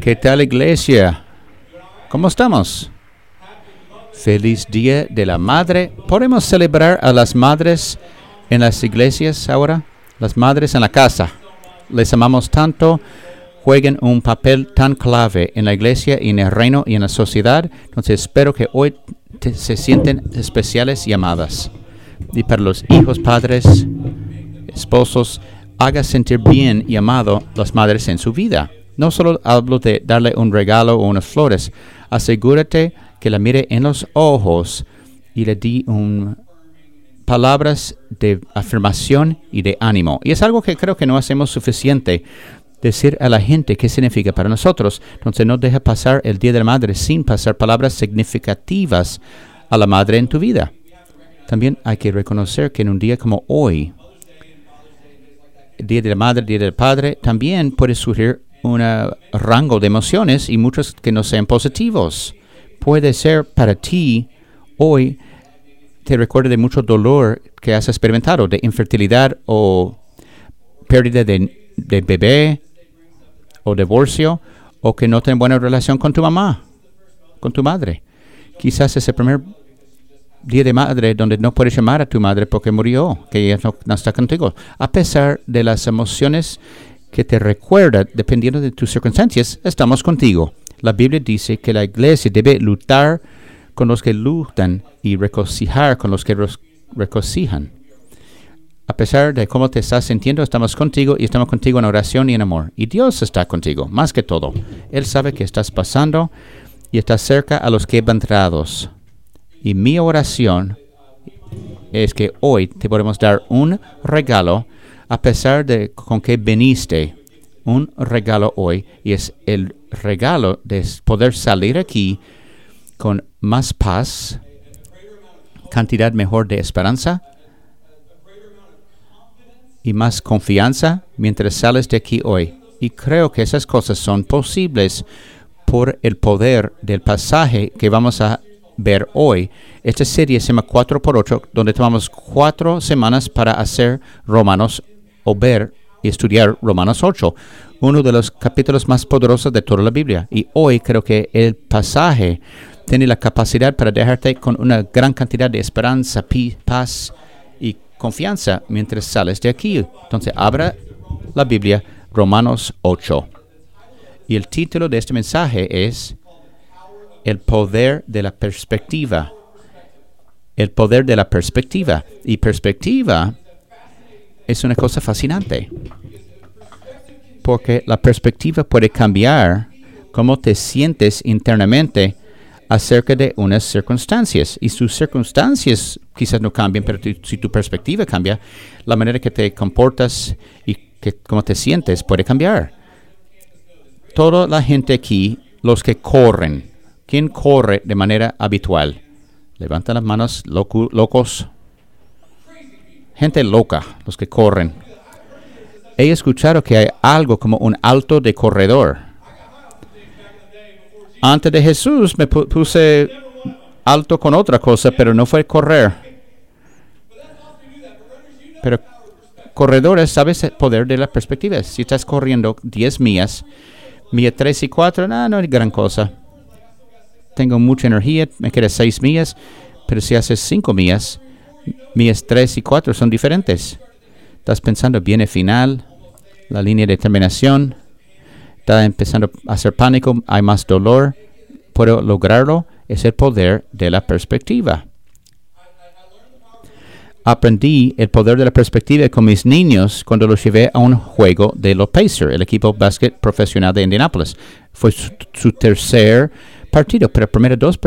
¿Qué tal iglesia? ¿Cómo estamos? Feliz Día de la Madre. ¿Podemos celebrar a las madres en las iglesias ahora? Las madres en la casa. Les amamos tanto. Jueguen un papel tan clave en la iglesia y en el reino y en la sociedad. Entonces espero que hoy se sienten especiales y amadas. Y para los hijos, padres, esposos, haga sentir bien y amado las madres en su vida. No solo hablo de darle un regalo o unas flores, asegúrate que la mire en los ojos y le di un, palabras de afirmación y de ánimo. Y es algo que creo que no hacemos suficiente decir a la gente qué significa para nosotros. Entonces no deja pasar el Día de la Madre sin pasar palabras significativas a la madre en tu vida. También hay que reconocer que en un día como hoy, Día de la Madre, Día del Padre, también puede surgir un rango de emociones y muchos que no sean positivos. Puede ser para ti hoy te recuerda de mucho dolor que has experimentado, de infertilidad o pérdida de, de bebé o divorcio o que no tienes buena relación con tu mamá, con tu madre. Quizás ese primer día de madre donde no puedes llamar a tu madre porque murió, que ella no, está contigo. A pesar de las emociones que te recuerda, dependiendo de tus circunstancias, estamos contigo. La Biblia dice que la iglesia debe luchar con los que lutan y regocijar con los que regocijan. A pesar de cómo te estás sintiendo, estamos contigo y estamos contigo en oración y en amor. Y Dios está contigo, más que todo. Él sabe que estás pasando y está cerca a los quebrantados. Y mi oración es que hoy te podemos dar un regalo a pesar de con que viniste. Un regalo hoy y es el regalo de poder salir aquí con más paz, cantidad mejor de esperanza y más confianza mientras sales de aquí hoy. Y creo que esas cosas son posibles por el poder del pasaje que vamos a ver hoy. Esta serie se llama 4 por 8 donde tomamos cuatro semanas para hacer Romanos o ver y estudiar Romanos 8, uno de los capítulos más poderosos de toda la Biblia. Y hoy creo que el pasaje tiene la capacidad para dejarte con una gran cantidad de esperanza, paz y confianza mientras sales de aquí. Entonces, abra la Biblia, Romanos 8. Y el título de este mensaje es el poder de la perspectiva. El poder de la perspectiva. Y perspectiva es una cosa fascinante. Porque la perspectiva puede cambiar cómo te sientes internamente acerca de unas circunstancias. Y sus circunstancias quizás no cambien, pero si tu perspectiva cambia, la manera que te comportas y que, cómo te sientes puede cambiar. Toda la gente aquí, los que corren, ¿Quién corre de manera habitual? Levanta las manos, locos. Gente loca, los que corren. He escuchado que hay algo como un alto de corredor. Antes de Jesús me puse alto con otra cosa, pero no fue correr. Pero corredores, ¿sabes el poder de la perspectiva? Si estás corriendo 10 millas, milla 3 y 4, no, no es gran cosa tengo mucha energía, me quedan seis millas, pero si haces cinco millas, millas tres y cuatro son diferentes. Estás pensando, viene final, la línea de terminación, está empezando a hacer pánico, hay más dolor, puedo lograrlo, es el poder de la perspectiva. Aprendí el poder de la perspectiva con mis niños cuando los llevé a un juego de los Pacers, el equipo básquet profesional de Indianapolis. Fue su tercer partido, pero los primeros dos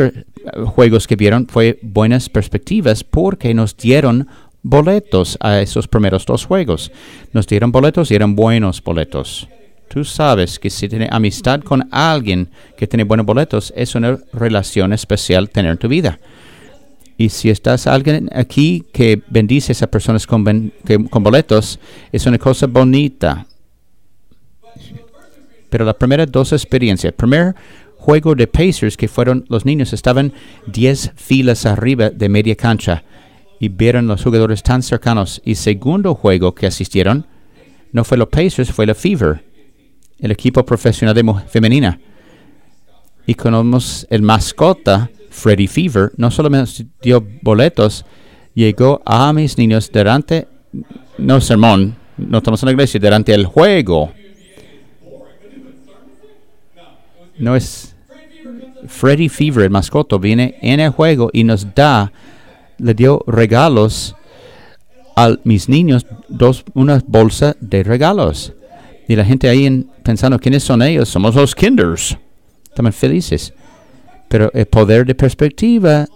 juegos que vieron fue buenas perspectivas porque nos dieron boletos a esos primeros dos juegos. Nos dieron boletos y eran buenos boletos. Tú sabes que si tienes amistad con alguien que tiene buenos boletos, es una relación especial tener en tu vida. Y si estás alguien aquí que bendice a personas con, con boletos, es una cosa bonita. Pero la primera dos experiencias, primer juego de Pacers que fueron los niños estaban 10 filas arriba de media cancha y vieron los jugadores tan cercanos. Y segundo juego que asistieron no fue los Pacers, fue la Fever. el equipo profesional de femenina. Y conocemos el mascota, Freddy Fever, no solo me dio boletos, llegó a mis niños durante, no sermón, no estamos en la iglesia, durante el juego. No es Freddy Fever, el mascoto, viene en el juego y nos da, le dio regalos a mis niños, dos, una bolsa de regalos. Y la gente ahí en, pensando, ¿quiénes son ellos? Somos los kinders. Estaban felices. Pero el poder de perspectiva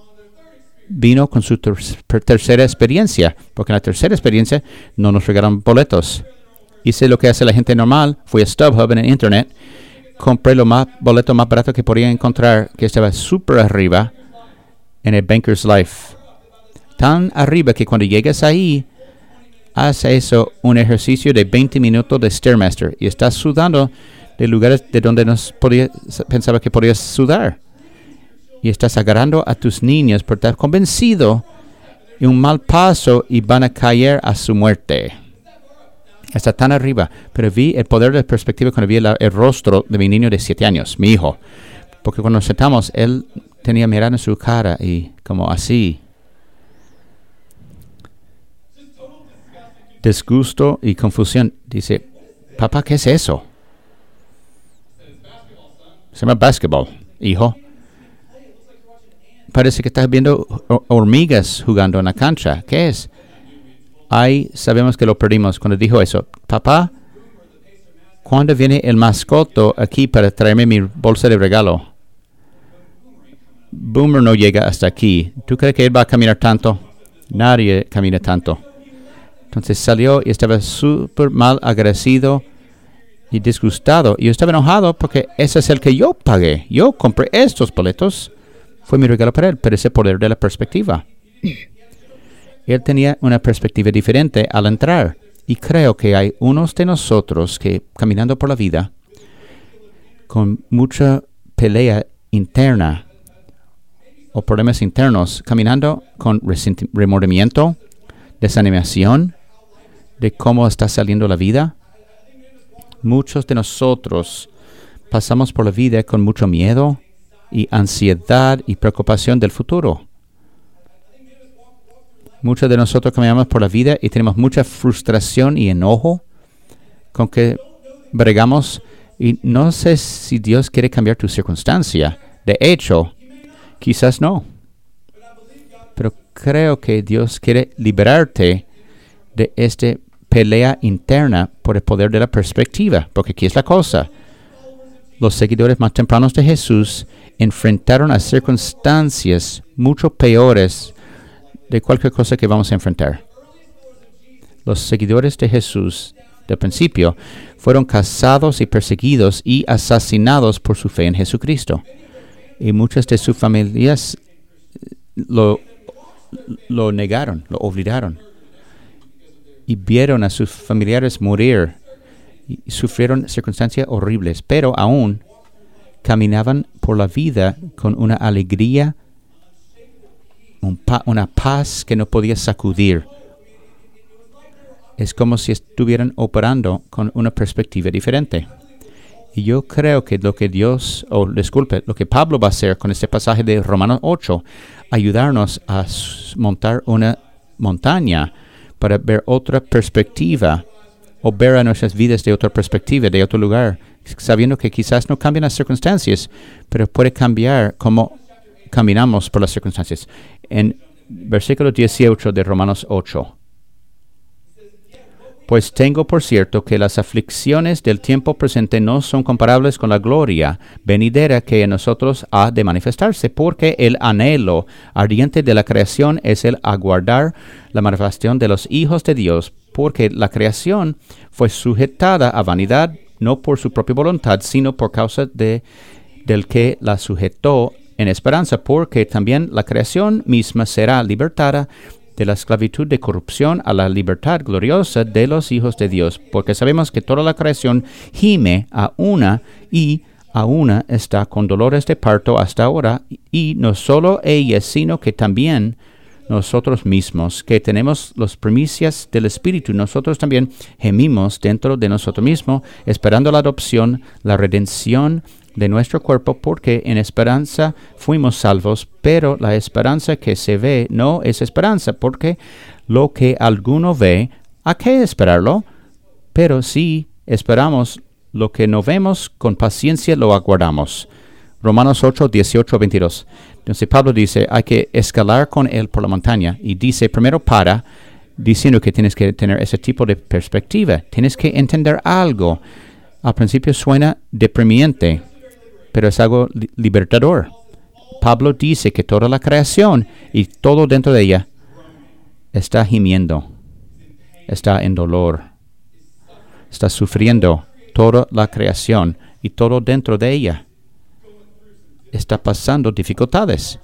vino con su tercera experiencia, porque en la tercera experiencia no nos regalaron boletos. Hice lo que hace la gente normal, fui a StubHub en el internet, compré lo más boleto más barato que podía encontrar, que estaba súper arriba en el Banker's Life. Tan arriba que cuando llegas ahí, hace eso un ejercicio de 20 minutos de Stairmaster y estás sudando de lugares de donde no pensaba que podías sudar y estás agarrando a tus niños por estar convencido de un mal paso y van a caer a su muerte. Está tan arriba, pero vi el poder de perspectiva cuando vi el, rostro de mi niño de siete años, mi hijo. Porque cuando nos sentamos, él tenía mirada en su cara y como así. Disgusto y confusión. Dice, papá, ¿qué es eso? Se llama basketball, hijo parece que estás viendo hormigas jugando en la cancha. ¿Qué es? Ahí sabemos que lo perdimos cuando dijo eso. Papá, ¿cuándo viene el mascoto aquí para traerme mi bolsa de regalo? Boomer no llega hasta aquí. ¿Tú crees que él va a caminar tanto? Nadie camina tanto. Entonces salió y estaba súper mal agradecido y disgustado. Y yo estaba enojado porque ese es el que yo pagué. Yo compré estos boletos fue mi regalo para él, pero ese poder de la perspectiva. Él tenía una perspectiva diferente al entrar. Y creo que hay unos de nosotros que, caminando por la vida, con mucha pelea interna o problemas internos, caminando con remordimiento, desanimación de cómo está saliendo la vida. Muchos de nosotros pasamos por la vida con mucho miedo, y ansiedad y preocupación del futuro. Muchos de nosotros caminamos por la vida y tenemos mucha frustración y enojo con que bregamos y no sé si Dios quiere cambiar tu circunstancia. De hecho, quizás no. Pero creo que Dios quiere liberarte de esta pelea interna por el poder de la perspectiva. Porque aquí es la cosa. Los seguidores más tempranos de Jesús enfrentaron a circunstancias mucho peores de cualquier cosa que vamos a enfrentar. Los seguidores de Jesús del principio fueron cazados y perseguidos y asesinados por su fe en Jesucristo. Y muchas de sus familias lo, lo negaron, lo olvidaron. Y vieron a sus familiares morir y sufrieron circunstancias horribles, pero aún caminaban por la vida con una alegría, una paz que no podía sacudir. Es como si estuvieran operando con una perspectiva diferente. Y yo creo que lo que Dios, o disculpe, lo que Pablo va a hacer con este pasaje de Romanos 8, ayudarnos a montar una montaña para ver otra perspectiva o ver a nuestras vidas de otra perspectiva, de otro lugar, sabiendo que quizás no cambian las circunstancias, pero puede cambiar cómo caminamos por las circunstancias. En versículo 18 de Romanos 8. Pues tengo por cierto que las aflicciones del tiempo presente no son comparables con la gloria venidera que en nosotros ha de manifestarse, porque el anhelo ardiente de la creación es el aguardar la manifestación de los hijos de Dios, porque la creación fue sujetada a vanidad no por su propia voluntad, sino por causa de del que la sujetó en esperanza, porque también la creación misma será libertada de la esclavitud de corrupción a la libertad gloriosa de los hijos de Dios, porque sabemos que toda la creación gime a una y a una está con dolores de parto hasta ahora, y no solo ella, sino que también nosotros mismos, que tenemos las primicias del Espíritu, nosotros también gemimos dentro de nosotros mismos, esperando la adopción, la redención de nuestro cuerpo, porque en esperanza fuimos salvos, pero la esperanza que se ve no es esperanza, porque lo que alguno ve, ¿a qué esperarlo? Pero si esperamos lo que no vemos, con paciencia lo aguardamos. Romanos 8, 18, 22. Entonces Pablo dice, hay que escalar con él por la montaña. Y dice, primero para, diciendo que tienes que tener ese tipo de perspectiva. Tienes que entender algo. Al principio suena deprimiente, pero es algo libertador. Pablo dice que toda la creación y todo dentro de ella está gimiendo, está en dolor, está sufriendo toda la creación y todo dentro de ella está pasando dificultades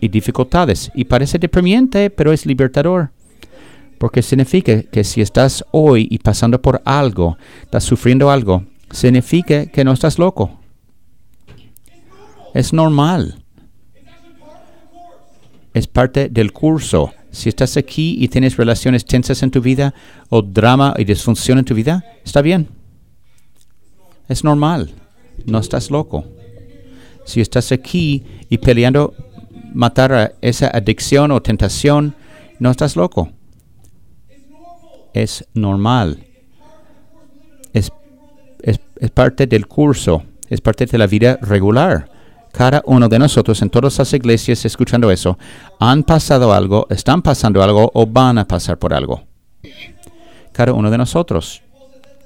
y dificultades. Y parece deprimiente, pero es libertador. Porque significa que si estás hoy y pasando por algo, estás sufriendo algo, significa que no estás loco. Es normal. Es parte del curso. Si estás aquí y tienes relaciones tensas en tu vida o drama y disfunción en tu vida, está bien. Es normal. No estás loco. Si estás aquí y peleando matar a esa adicción o tentación, no estás loco. Es normal. Es, parte del curso. Es parte de la vida regular cada uno de nosotros en todas las iglesias escuchando eso, han pasado algo, están pasando algo o van a pasar por algo. Cada uno de nosotros.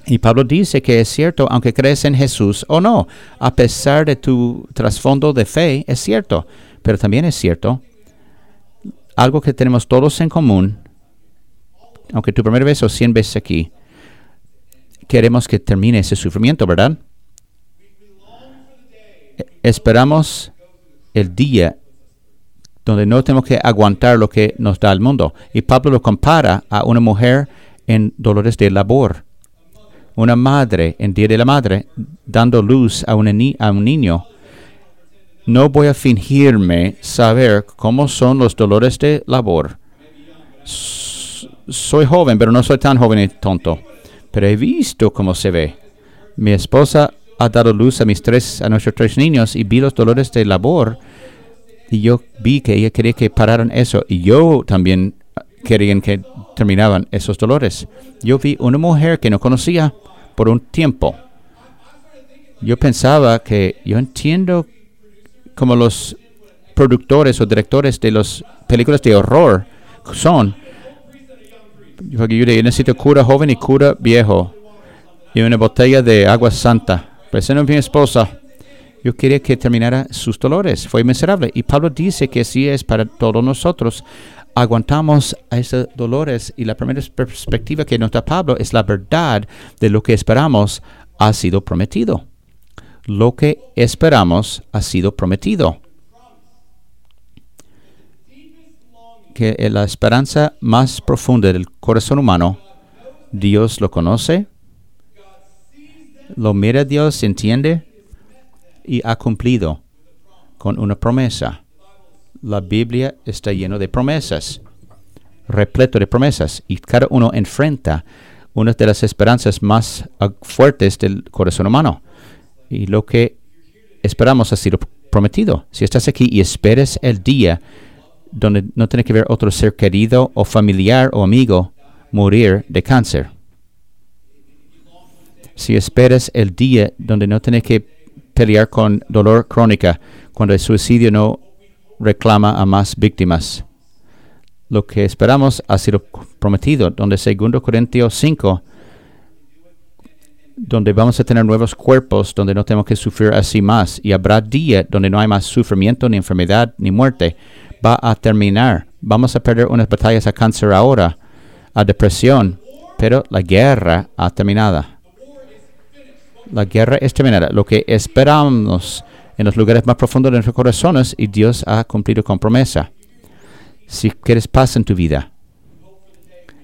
Y Pablo dice que es cierto, aunque crees en Jesús o no, a pesar de tu trasfondo de fe, es cierto. Pero también es cierto, algo que tenemos todos en común, aunque tu primera vez o cien veces aquí, queremos que termine ese sufrimiento, ¿verdad? esperamos el día donde no tenemos que aguantar lo que nos da el mundo. Y Pablo lo compara a una mujer en dolores de labor, una madre en Día de la Madre dando luz a, a un niño. No voy a fingirme saber cómo son los dolores de labor. soy joven, pero no soy tan joven y tonto. Pero he visto cómo se ve. Mi esposa ha dado luz a mis tres, a nuestros tres niños y vi los dolores de labor y yo vi que ella quería que pararan eso y yo también quería que terminaban esos dolores. Yo vi una mujer que no conocía por un tiempo. Yo pensaba que yo entiendo como los productores o directores de las películas de horror son. Yo, yo necesito cura joven y cura viejo y una botella de agua santa Presento mi esposa. Yo quería que terminara sus dolores. Fue miserable. Y Pablo dice que así es para todos nosotros. Aguantamos a esos dolores y la primera perspectiva que nos da Pablo es la verdad de lo que esperamos ha sido prometido. Lo que esperamos ha sido prometido. Que la esperanza más profunda del corazón humano, Dios lo conoce, lo mira Dios, entiende y ha cumplido con una promesa. La Biblia está llena de promesas, repleto de promesas, y cada uno enfrenta una de las esperanzas más fuertes del corazón humano. Y lo que esperamos ha sido prometido. Si estás aquí y esperas el día donde no tiene que ver otro ser querido o familiar o amigo morir de cáncer, si esperas el día donde no tienes que pelear con dolor crónica, cuando el suicidio no reclama a más víctimas. Lo que esperamos ha sido prometido, donde 2 Corintios 5, donde vamos a tener nuevos cuerpos, donde no tenemos que sufrir así más, y habrá día donde no hay más sufrimiento, ni enfermedad, ni muerte. Va a terminar. Vamos a perder unas batallas a cáncer ahora, a depresión, pero la guerra ha terminado. La guerra es terminada. Lo que esperamos en los lugares más profundos de nuestros corazones y Dios ha cumplido con promesa. Si quieres paz en tu vida,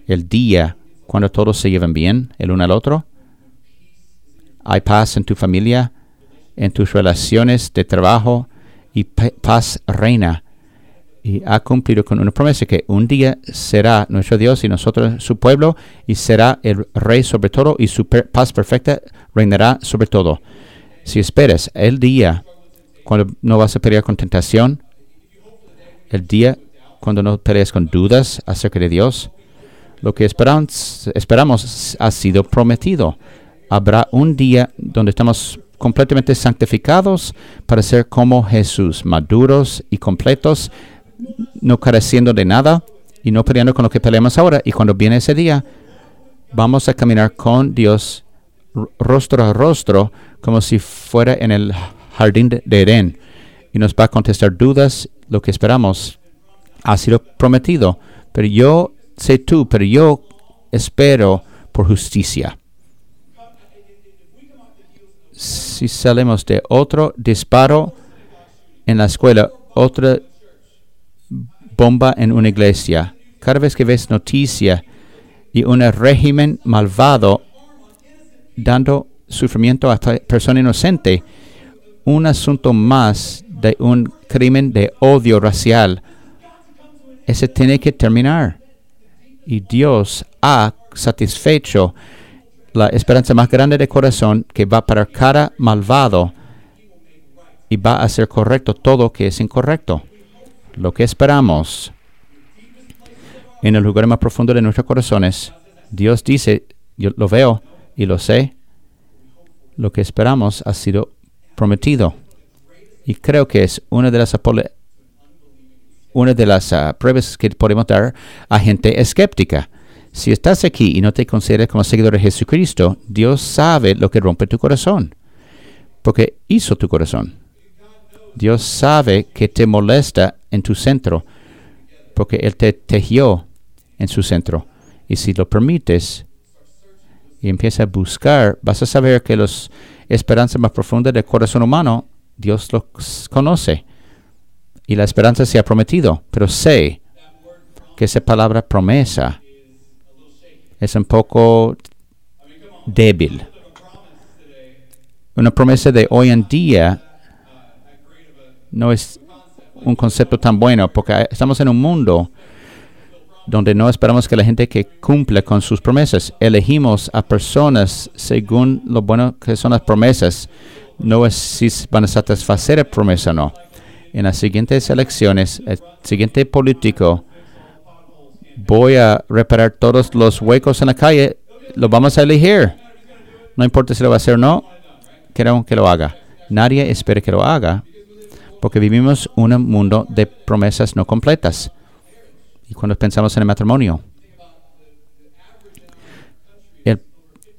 el día cuando todos se llevan bien el uno al otro, hay paz en tu familia, en tus relaciones de trabajo y paz reina y ha cumplido con una promesa que un día será nuestro Dios y nosotros su pueblo y será el rey sobre todo y su paz perfecta reinará sobre todo. Si esperas el día cuando no vas a pelear con tentación, el día cuando no peleas con dudas acerca de Dios, lo que esperamos, esperamos ha sido prometido. Habrá un día donde estamos completamente santificados para ser como Jesús, maduros y completos, no careciendo de nada y no peleando con lo que peleamos ahora. Y cuando viene ese día, vamos a caminar con Dios rostro a rostro, como si fuera en el jardín de Edén. Y nos va a contestar dudas, lo que esperamos ha sido prometido. Pero yo sé tú, pero yo espero por justicia. Si salimos de otro disparo en la escuela, otra bomba en una iglesia, cada vez que ves noticia y un régimen malvado dando sufrimiento a pe- persona inocente, un asunto más de un crimen de odio racial, ese tiene que terminar. Y Dios ha satisfecho la esperanza más grande de corazón que va para cada malvado y va a hacer correcto todo que es incorrecto. Lo que esperamos en el lugar más profundo de nuestros corazones, Dios dice, yo lo veo y lo sé, lo que esperamos ha sido prometido. Y creo que es una de las una de las ah, pruebas que podemos dar a gente escéptica. Si estás aquí y no te consideras como seguidor de Jesucristo, Dios sabe lo que rompe tu corazón, porque hizo tu corazón. Dios sabe que te molesta en tu centro, porque Él te tejió en su centro. Y si lo permites y empiezas a buscar, vas a saber que las esperanzas más profundas del corazón humano, Dios los conoce. Y la esperanza se ha prometido, pero sé que esa palabra promesa es un poco débil. Una promesa de hoy en día no es un concepto tan bueno porque estamos en un mundo donde no esperamos que la gente que cumple con sus promesas. Elegimos a personas según lo bueno que son las promesas. No es si van a satisfacer la promesa o no. En las siguientes elecciones, el siguiente político, voy a reparar todos los huecos en la calle, lo vamos a elegir. No importa si lo va a hacer o no, queremos que lo haga. Nadie espera que lo haga porque vivimos un mundo de promesas no completas. Y cuando pensamos en el matrimonio, el,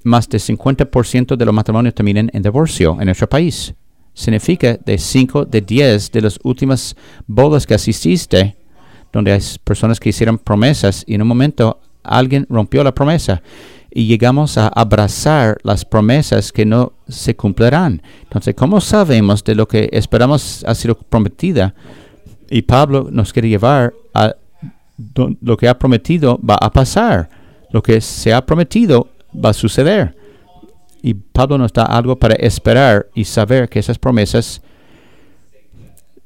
más del 50% de los matrimonios terminan en divorcio en nuestro país. Significa de 5 de 10 de las últimas bodas que asististe, donde hay personas que hicieron promesas y en un momento alguien rompió la promesa y llegamos a abrazar las promesas que no se cumplirán. Entonces, ¿cómo sabemos de lo que esperamos ha sido prometida? Y Pablo nos quiere llevar a lo que ha prometido va a pasar. Lo que se ha prometido va a suceder. Y Pablo nos da algo para esperar y saber que esas promesas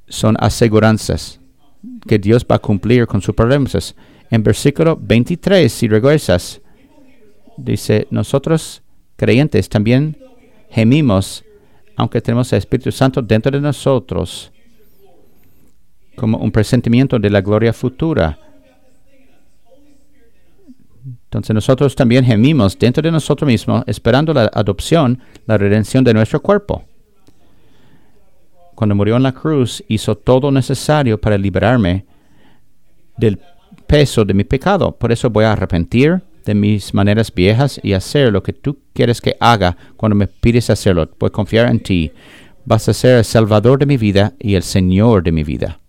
son aseguranzas que Dios va a cumplir con sus promesas. En versículo 23, si regresas, dice, nosotros creyentes también gemimos, aunque tenemos el Espíritu Santo dentro de nosotros, como un presentimiento de la gloria futura. Entonces nosotros también gemimos dentro de nosotros mismos, esperando la adopción, la redención de nuestro cuerpo. Cuando murió en la cruz, hizo todo necesario para liberarme del peso de mi pecado. Por eso voy a arrepentir de mis maneras viejas y hacer lo que tú quieres que haga cuando me pides hacerlo. Voy a confiar en ti. Vas a ser el Salvador de mi vida y el Señor de mi vida.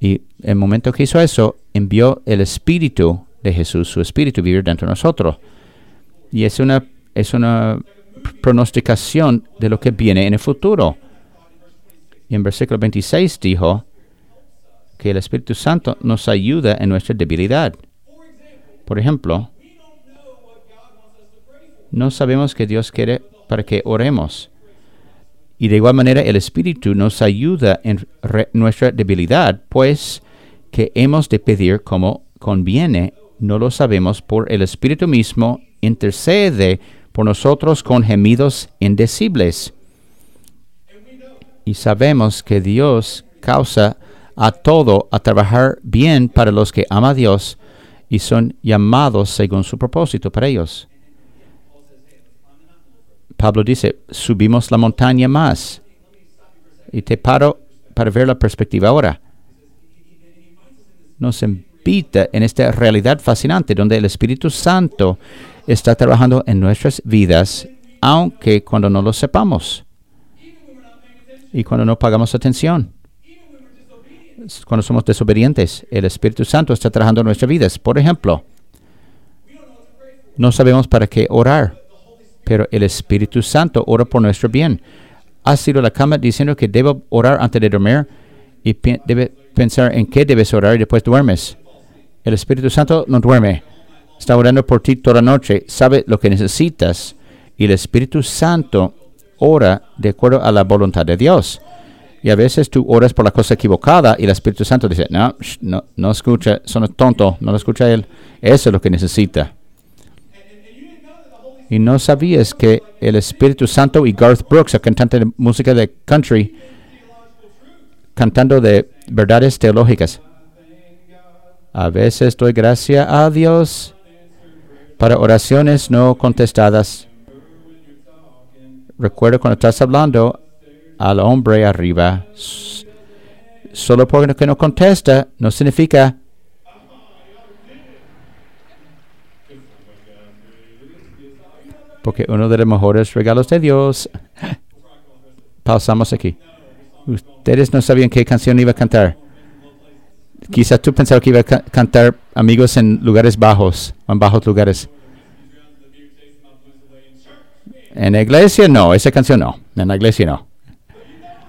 Y el momento que hizo eso, envió el Espíritu de Jesús, su Espíritu, vivir dentro de nosotros. Y es una, es una pronosticación de lo que viene en el futuro. Y en versículo 26 dijo que el Espíritu Santo nos ayuda en nuestra debilidad. Por ejemplo, no sabemos que Dios quiere para que oremos. Y de igual manera el Espíritu nos ayuda en nuestra debilidad, pues que hemos de pedir como conviene, no lo sabemos, por el Espíritu mismo intercede por nosotros con gemidos indecibles. Y sabemos que Dios causa a todo a trabajar bien para los que ama a Dios y son llamados según su propósito para ellos. Pablo dice, subimos la montaña más. Y te paro para ver la perspectiva ahora. Nos invita en esta realidad fascinante donde el Espíritu Santo está trabajando en nuestras vidas, aunque cuando no lo sepamos y cuando no pagamos atención cuando somos desobedientes. El Espíritu Santo está trabajando en nuestras vidas. Por ejemplo, no sabemos para qué orar, pero el Espíritu Santo ora por nuestro bien. Has ido a la cama diciendo que debo orar antes de dormir y debe pensar en qué debes orar y después duermes. El Espíritu Santo no duerme. Está orando por ti toda la noche, sabe lo que necesitas y el Espíritu Santo ora de acuerdo a la voluntad de Dios. Y a veces tú oras por la cosa equivocada y el Espíritu Santo dice, no, no, no escucha, son tonto, no lo escucha él. Eso es lo que necesita. Y no sabías que el Espíritu Santo y Garth Brooks, el cantante de música de country, cantando de verdades teológicas. A veces doy gracias a Dios para oraciones no contestadas. Recuerda cuando estás hablando, al hombre arriba. Solo porque no contesta no significa porque uno de los mejores regalos de Dios. Pausamos aquí. Ustedes no sabían qué canción iba a cantar. Quizás tú pensabas que iba a cantar amigos en lugares bajos, en bajos lugares. En la iglesia no, esa canción no. En la iglesia no.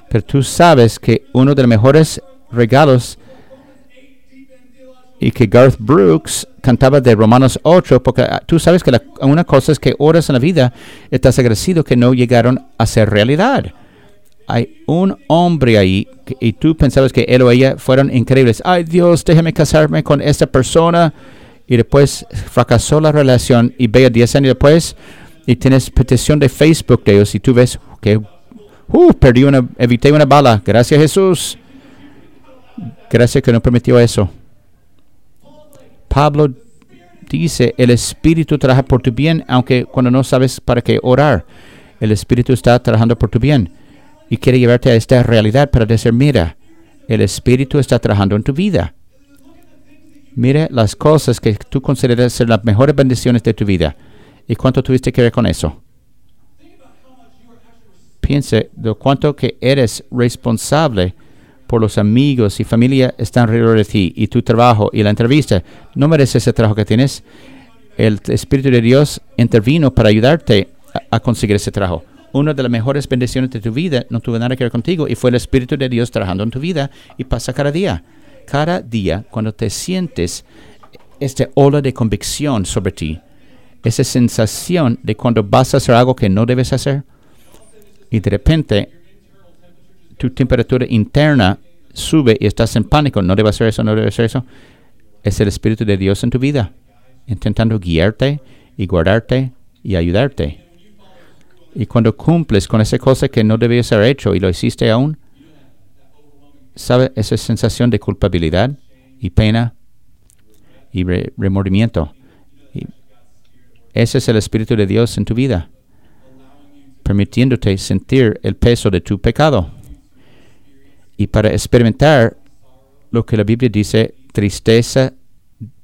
Pero tú sabes que uno de los mejores regalos y que Garth Brooks cantaba de Romanos 8, porque ah, tú sabes que una cosa es que horas en la vida estás agradecido que no llegaron a ser realidad. Hay un hombre ahí y tú pensabas que él o ella fueron increíbles. Ay Dios, déjame casarme con esta persona. Y después fracasó la relación y veo 10 años después y tienes petición de Facebook de ellos y tú ves que Uh, perdí una, evité una bala. Gracias Jesús. Gracias que no permitió eso. Pablo dice, el Espíritu trabaja por tu bien, aunque cuando no sabes para qué orar, el Espíritu está trabajando por tu bien y quiere llevarte a esta realidad para decir, mira, el Espíritu está trabajando en tu vida. Mira las cosas que tú consideras ser las mejores bendiciones de tu vida. ¿Y cuánto tuviste que ver con eso? Piense de cuánto que eres responsable por los amigos y familia están alrededor de ti y tu trabajo y la entrevista. No mereces ese trabajo que tienes. El Espíritu de Dios intervino para ayudarte a, conseguir ese trabajo. Una de las mejores bendiciones de tu vida no tuvo nada que ver contigo y fue el Espíritu de Dios trabajando en tu vida y pasa cada día. Cada día cuando te sientes esta ola de convicción sobre ti, esa sensación de cuando vas a hacer algo que no debes hacer, y de repente tu temperatura interna sube y estás en pánico, no debe hacer eso, no debe hacer eso, es el Espíritu de Dios en tu vida, intentando guiarte y guardarte y ayudarte. Y cuando cumples con esa cosa que no debía ser hecho y lo hiciste aún, ¿sabe esa sensación de culpabilidad y pena y remordimiento? ese es el Espíritu de Dios en tu vida permitiéndote sentir el peso de tu pecado. Y para experimentar lo que la Biblia dice, tristeza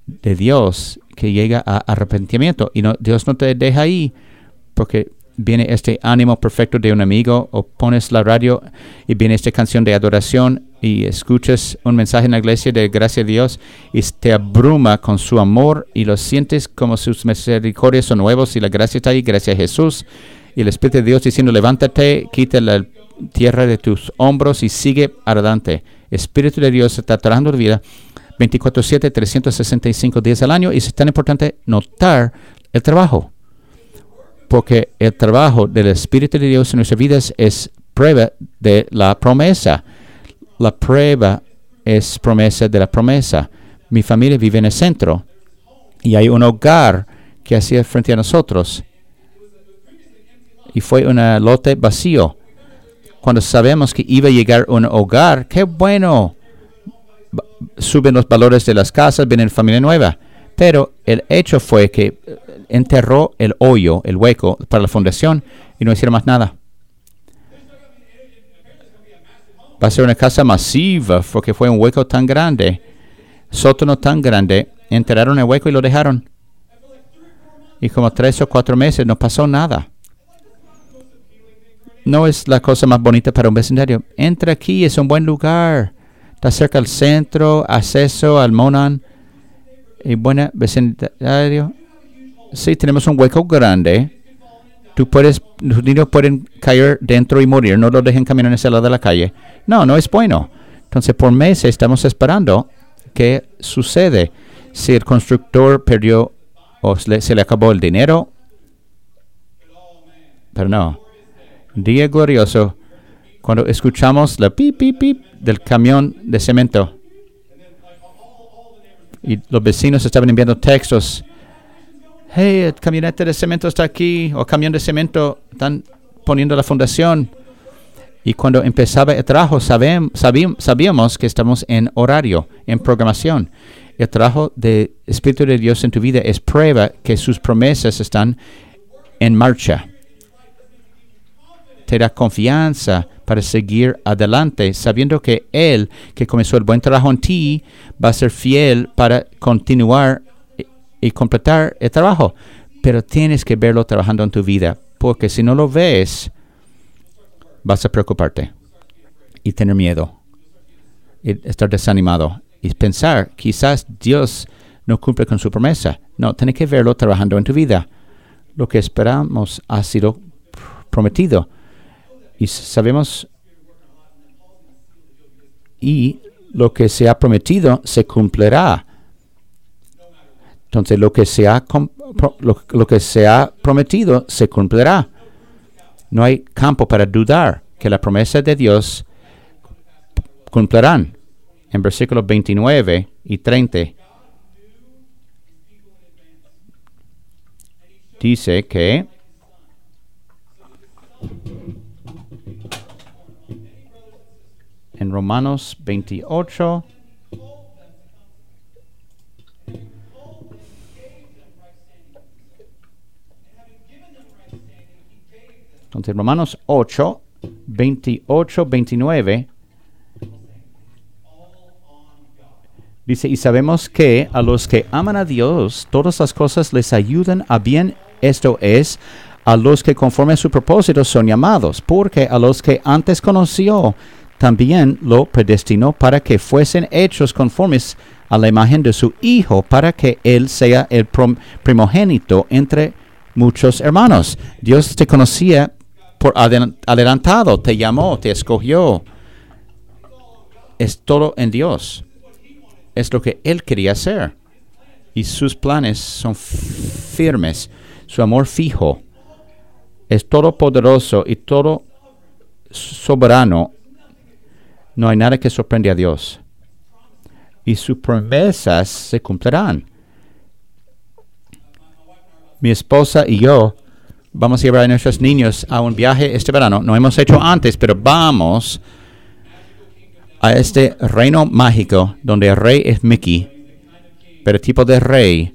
de Dios que llega a arrepentimiento. Y no, Dios no te deja ahí porque viene este ánimo perfecto de un amigo o pones la radio y viene esta canción de adoración y escuchas un mensaje en la iglesia de gracia a Dios y te abruma con su amor y lo sientes como sus misericordias son nuevos y la gracia está ahí, gracias a Jesús y el Espíritu de Dios diciendo, levántate, quita la tierra de tus hombros y sigue adelante. Espíritu de Dios está trabajando la vida 24/7, 365 días al año y es tan importante notar el trabajo. Porque el trabajo del Espíritu de Dios en nuestras vidas es prueba de la promesa. La prueba es promesa de la promesa. Mi familia vive en el centro y hay un hogar que hacía frente a nosotros. Y fue un lote vacío. Cuando sabemos que iba a llegar un hogar, qué bueno. Suben los valores de las casas, viene familia nueva. Pero el hecho fue que eh, enterró el hoyo, el hueco para la fundación y no hicieron más nada. Va a ser una casa masiva porque fue un hueco tan grande, sótano tan grande, enterraron el hueco y lo dejaron. Y como tres o cuatro meses no pasó nada. No es la cosa más bonita para un vecindario. Entra aquí, es un buen lugar. Está cerca al centro, acceso al Monan. Y buena vecindario. Sí, tenemos un hueco grande. Tú puedes, los niños pueden caer dentro y morir. No lo dejen caminar en ese lado de la calle. No, no es bueno. Entonces, por meses estamos esperando qué sucede. Si el constructor perdió o se le acabó el dinero. Pero no. Día glorioso cuando escuchamos la pip, pip, pip del camión de cemento. Y los vecinos estaban enviando textos. Hey, el camionete de cemento está aquí. O camión de cemento están poniendo la fundación. Y cuando empezaba el trabajo, sabíamos que estamos en horario, en programación. El trabajo de Espíritu de Dios en tu vida es prueba que sus promesas están en marcha. Te da confianza para seguir adelante, sabiendo que Él, que comenzó el buen trabajo en ti, va a ser fiel para continuar y, y completar el trabajo. Pero tienes que verlo trabajando en tu vida, porque si no lo ves, vas a preocuparte y tener miedo y estar desanimado y pensar, quizás Dios no cumple con su promesa. No, tienes que verlo trabajando en tu vida. Lo que esperamos ha sido pr- prometido y sabemos y lo que se ha prometido se cumplirá. Entonces lo que se ha lo, lo que se ha prometido se cumplirá. No hay campo para dudar que la promesa de Dios cumplirán. En versículos 29 y 30 dice que en Romanos 28 Entonces, Romanos 8, 28, 29 dice, y sabemos que a los que aman a Dios, todas las cosas les ayudan a bien, esto es, a los que conforme a su propósito son llamados, porque a los que antes conoció, también lo predestinó para que fuesen hechos conformes a la imagen de su Hijo, para que Él sea el primogénito entre muchos hermanos. Dios te conocía por adelan- adelantado, te llamó, te escogió. Es todo en Dios. Es lo que Él quería hacer. Y sus planes son firmes, su amor fijo. Es todopoderoso y todo soberano. No hay nada que sorprende a Dios. Y sus promesas se cumplirán. Mi esposa y yo vamos a llevar a nuestros niños a un viaje este verano. No hemos hecho antes, pero vamos a este reino mágico donde el rey es Mickey, pero tipo de rey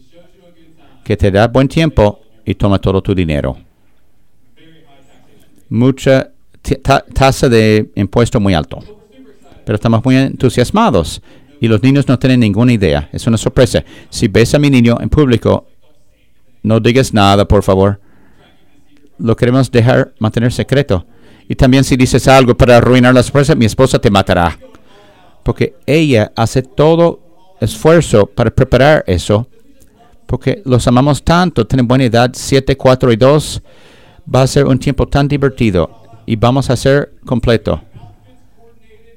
que te da buen tiempo y toma todo tu dinero. Mucha tasa de impuesto muy alto, pero estamos muy entusiasmados y los niños no tienen ninguna idea. Es una sorpresa. Si ves a mi niño en público, no digas nada, por favor. Lo queremos dejar mantener secreto. Y también si dices algo para arruinar la sorpresa, mi esposa te matará. Porque ella hace todo esfuerzo para preparar eso. Porque los amamos tanto, tienen buena edad, 7, 4 y 2. Va a ser un tiempo tan divertido y vamos a ser completo.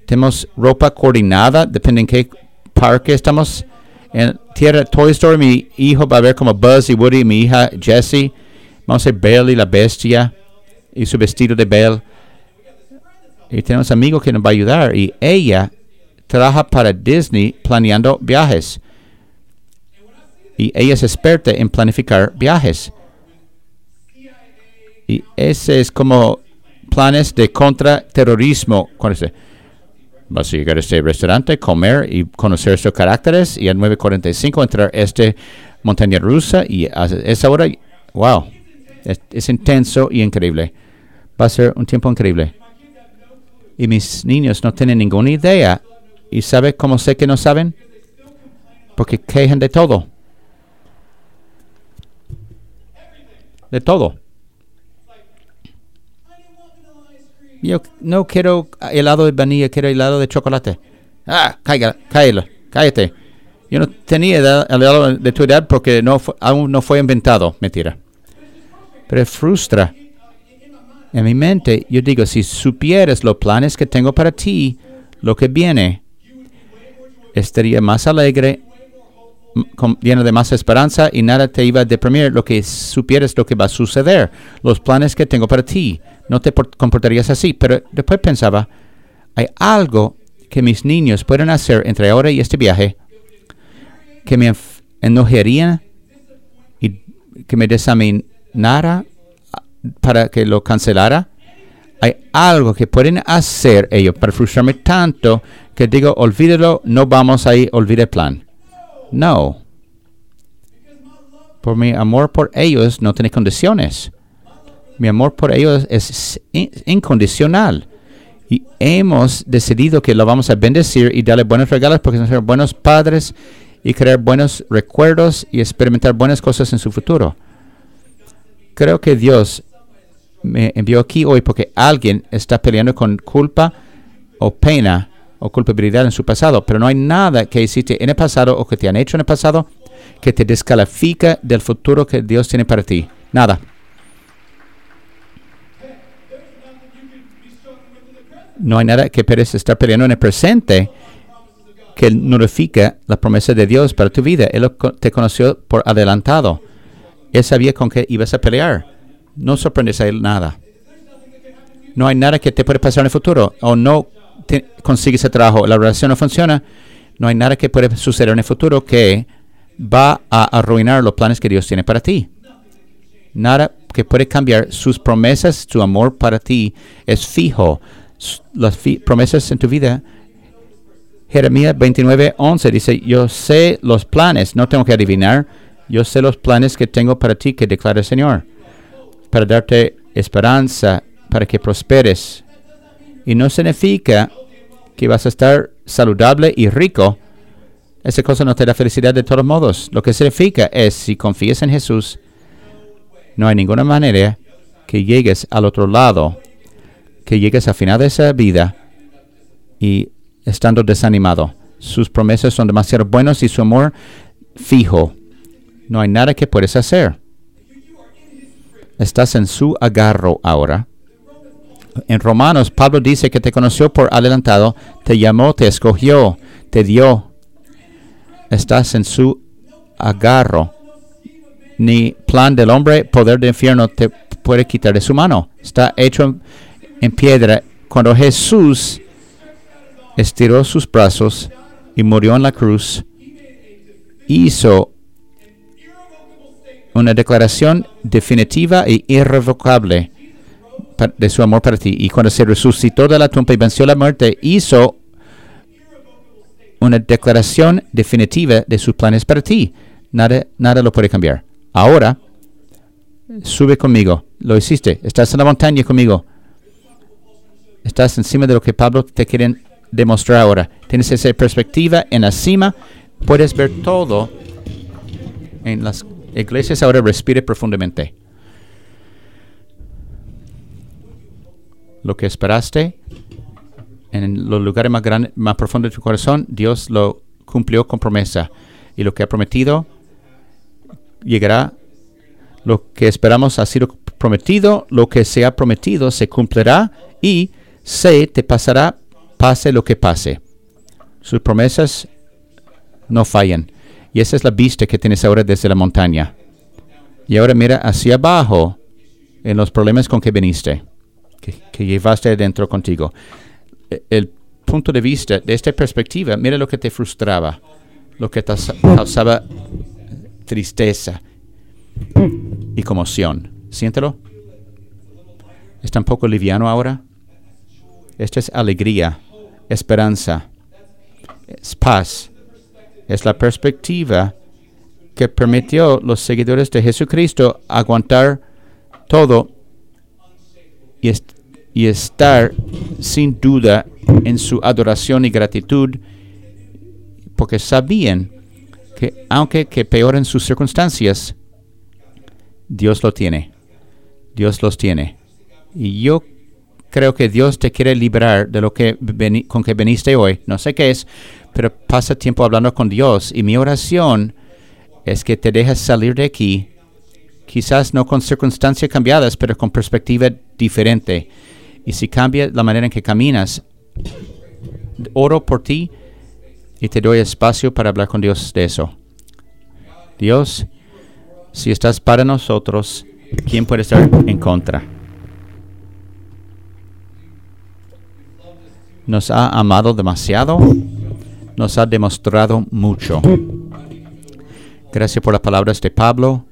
Tenemos ropa coordinada, depende en qué parque estamos. En Tierra Toy Story, mi hijo va a ver como Buzz y Woody, mi hija Jessie. Vamos a ver Belle y la bestia y su vestido de Belle. Y tenemos amigos que nos va a ayudar. Y ella trabaja para Disney planeando viajes. Y ella es experta en planificar viajes. Y ese es como planes de contraterrorismo. Cuando dice, Vas a llegar a este restaurante, comer y conocer sus caracteres y a 9.45 entrar a esta montaña rusa y a esa hora, wow, es, es intenso y increíble. Va a ser un tiempo increíble. Y mis niños no tienen ninguna idea. ¿Y sabe cómo sé que no saben? Porque quejan de todo. De todo. Yo no quiero helado de vainilla, quiero helado de chocolate. Ah, cállate, cállate, cállate. Yo no tenía edad- el helado de tu edad porque no aún no fue inventado. Mentira. Pero frustra. En mi mente, yo digo, si supieras los planes que tengo para ti, lo que viene, estaría más alegre, con- lleno de más esperanza y nada te iba a deprimir lo que supieras lo que va a suceder, los planes que tengo para ti. No te por- comportarías así, pero después pensaba, hay algo que mis niños pueden hacer entre ahora y este viaje que me enojaría y que me desaminara ah, para que lo cancelara. Hay algo que pueden hacer ellos para frustrarme tanto que digo, olvídelo, no vamos ahí, olvide el plan. No. Por mi amor por ellos no tiene condiciones. Mi amor por ellos es in- incondicional. Y hemos decidido que lo vamos a bendecir y darle buenos regalos porque son buenos padres y crear buenos recuerdos y experimentar buenas cosas en su futuro. Creo que Dios me envió aquí hoy porque alguien está peleando con culpa o pena o culpabilidad en su pasado, pero no hay nada que hiciste en el pasado o que te han hecho en el pasado que te descalifica del futuro que Dios tiene para ti. Nada. No hay nada que puedes estar peleando en el presente que nullifica la promesa de Dios para tu vida. Él te conoció por adelantado. Él sabía con qué ibas a pelear. No sorprendes a él nada. No hay nada que te puede pasar en el futuro. O no te- consigues el trabajo, la relación no funciona. No hay nada que puede suceder en el futuro que va a arruinar los planes que Dios tiene para ti. Nada que puede cambiar sus promesas, su amor para ti es fijo. Las promesas en tu vida Jeremías 29, 11 dice, yo sé los planes, no tengo que adivinar, yo sé los planes que tengo para ti, que declara el Señor, para darte esperanza, para que prosperes. Y no significa que vas a estar saludable y rico. Esa cosa no te da felicidad de todos modos. Lo que significa es, si confías en Jesús, no hay ninguna manera que llegues al otro lado, que llegues al final de esa vida y estando desanimado. Sus promesas son demasiado buenas y su amor fijo. No hay nada que puedes hacer. Estás en su agarro ahora. En Romanos, Pablo dice que te conoció por adelantado, te llamó, te escogió, te dio. Estás en su agarro. Ni plan del hombre, poder del infierno te puede quitar de su mano. Está hecho en, piedra. Cuando Jesús estiró sus brazos y murió en la cruz, hizo una declaración definitiva e irrevocable de su amor para ti. Y cuando se resucitó de la tumba y venció la muerte, hizo una declaración definitiva de sus planes para ti. Nada, nada lo puede cambiar. Ahora, sube conmigo. Lo hiciste. Estás en la montaña conmigo. Estás encima de lo que Pablo te quiere demostrar ahora. Tienes esa perspectiva en la cima. Puedes ver todo. En las iglesias ahora respire profundamente. Lo que esperaste en los lugares más grandes, más profundos de tu corazón, Dios lo cumplió con promesa. Y lo que ha prometido llegará. Lo que esperamos ha sido prometido, lo que se ha prometido se cumplirá y se te pasará, pase lo que pase. Sus promesas no fallan. Y esa es la vista que tienes ahora desde la montaña. Y ahora mira hacia abajo en los problemas con que viniste, que, que llevaste adentro contigo. E- El punto de vista, de esta perspectiva, mira lo que te frustraba, lo que te causaba tristeza y conmoción. Siéntelo. ¿Está un poco liviano ahora? Esto es alegría, esperanza, es paz. Es la perspectiva que permitió a los seguidores de Jesucristo aguantar todo y, y estar sin duda en su adoración y gratitud, porque sabían que aunque que peoren sus circunstancias, Dios lo tiene. Dios los tiene. Y yo creo que Dios te quiere librar de lo que con que veniste hoy. No sé qué es, pero pasa tiempo hablando con Dios. Y mi oración es que te dejes salir de aquí, quizás no con circunstancias cambiadas, pero con perspectiva diferente. Y si cambia la manera en que caminas, oro por ti y te doy espacio para hablar con Dios de eso. Dios, si estás para nosotros, ¿quién puede estar en contra? Nos ha amado demasiado, nos ha demostrado mucho. Gracias por las palabras de Pablo,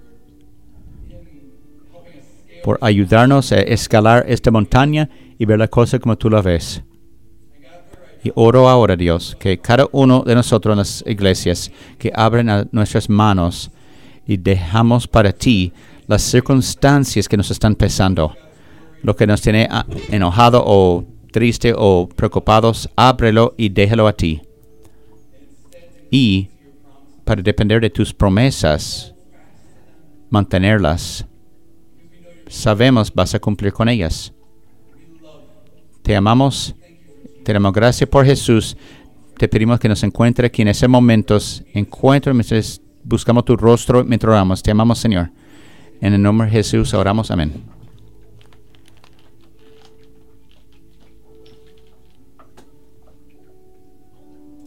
por ayudarnos a escalar esta montaña y ver la cosa como tú la ves. Y oro ahora, Dios, que cada uno de nosotros en las iglesias, que abren nuestras manos y dejamos para ti las circunstancias que nos están pesando, lo que nos tiene enojado o triste o preocupados, ábrelo y déjalo a ti. Y para depender de tus promesas, mantenerlas, sabemos vas a cumplir con ellas. Te amamos te damos gracias por Jesús. Te pedimos que nos encuentre aquí en ese momento. Encuentre mientras buscamos tu rostro mientras oramos. Te amamos, Señor. En el nombre de Jesús oramos. Amén.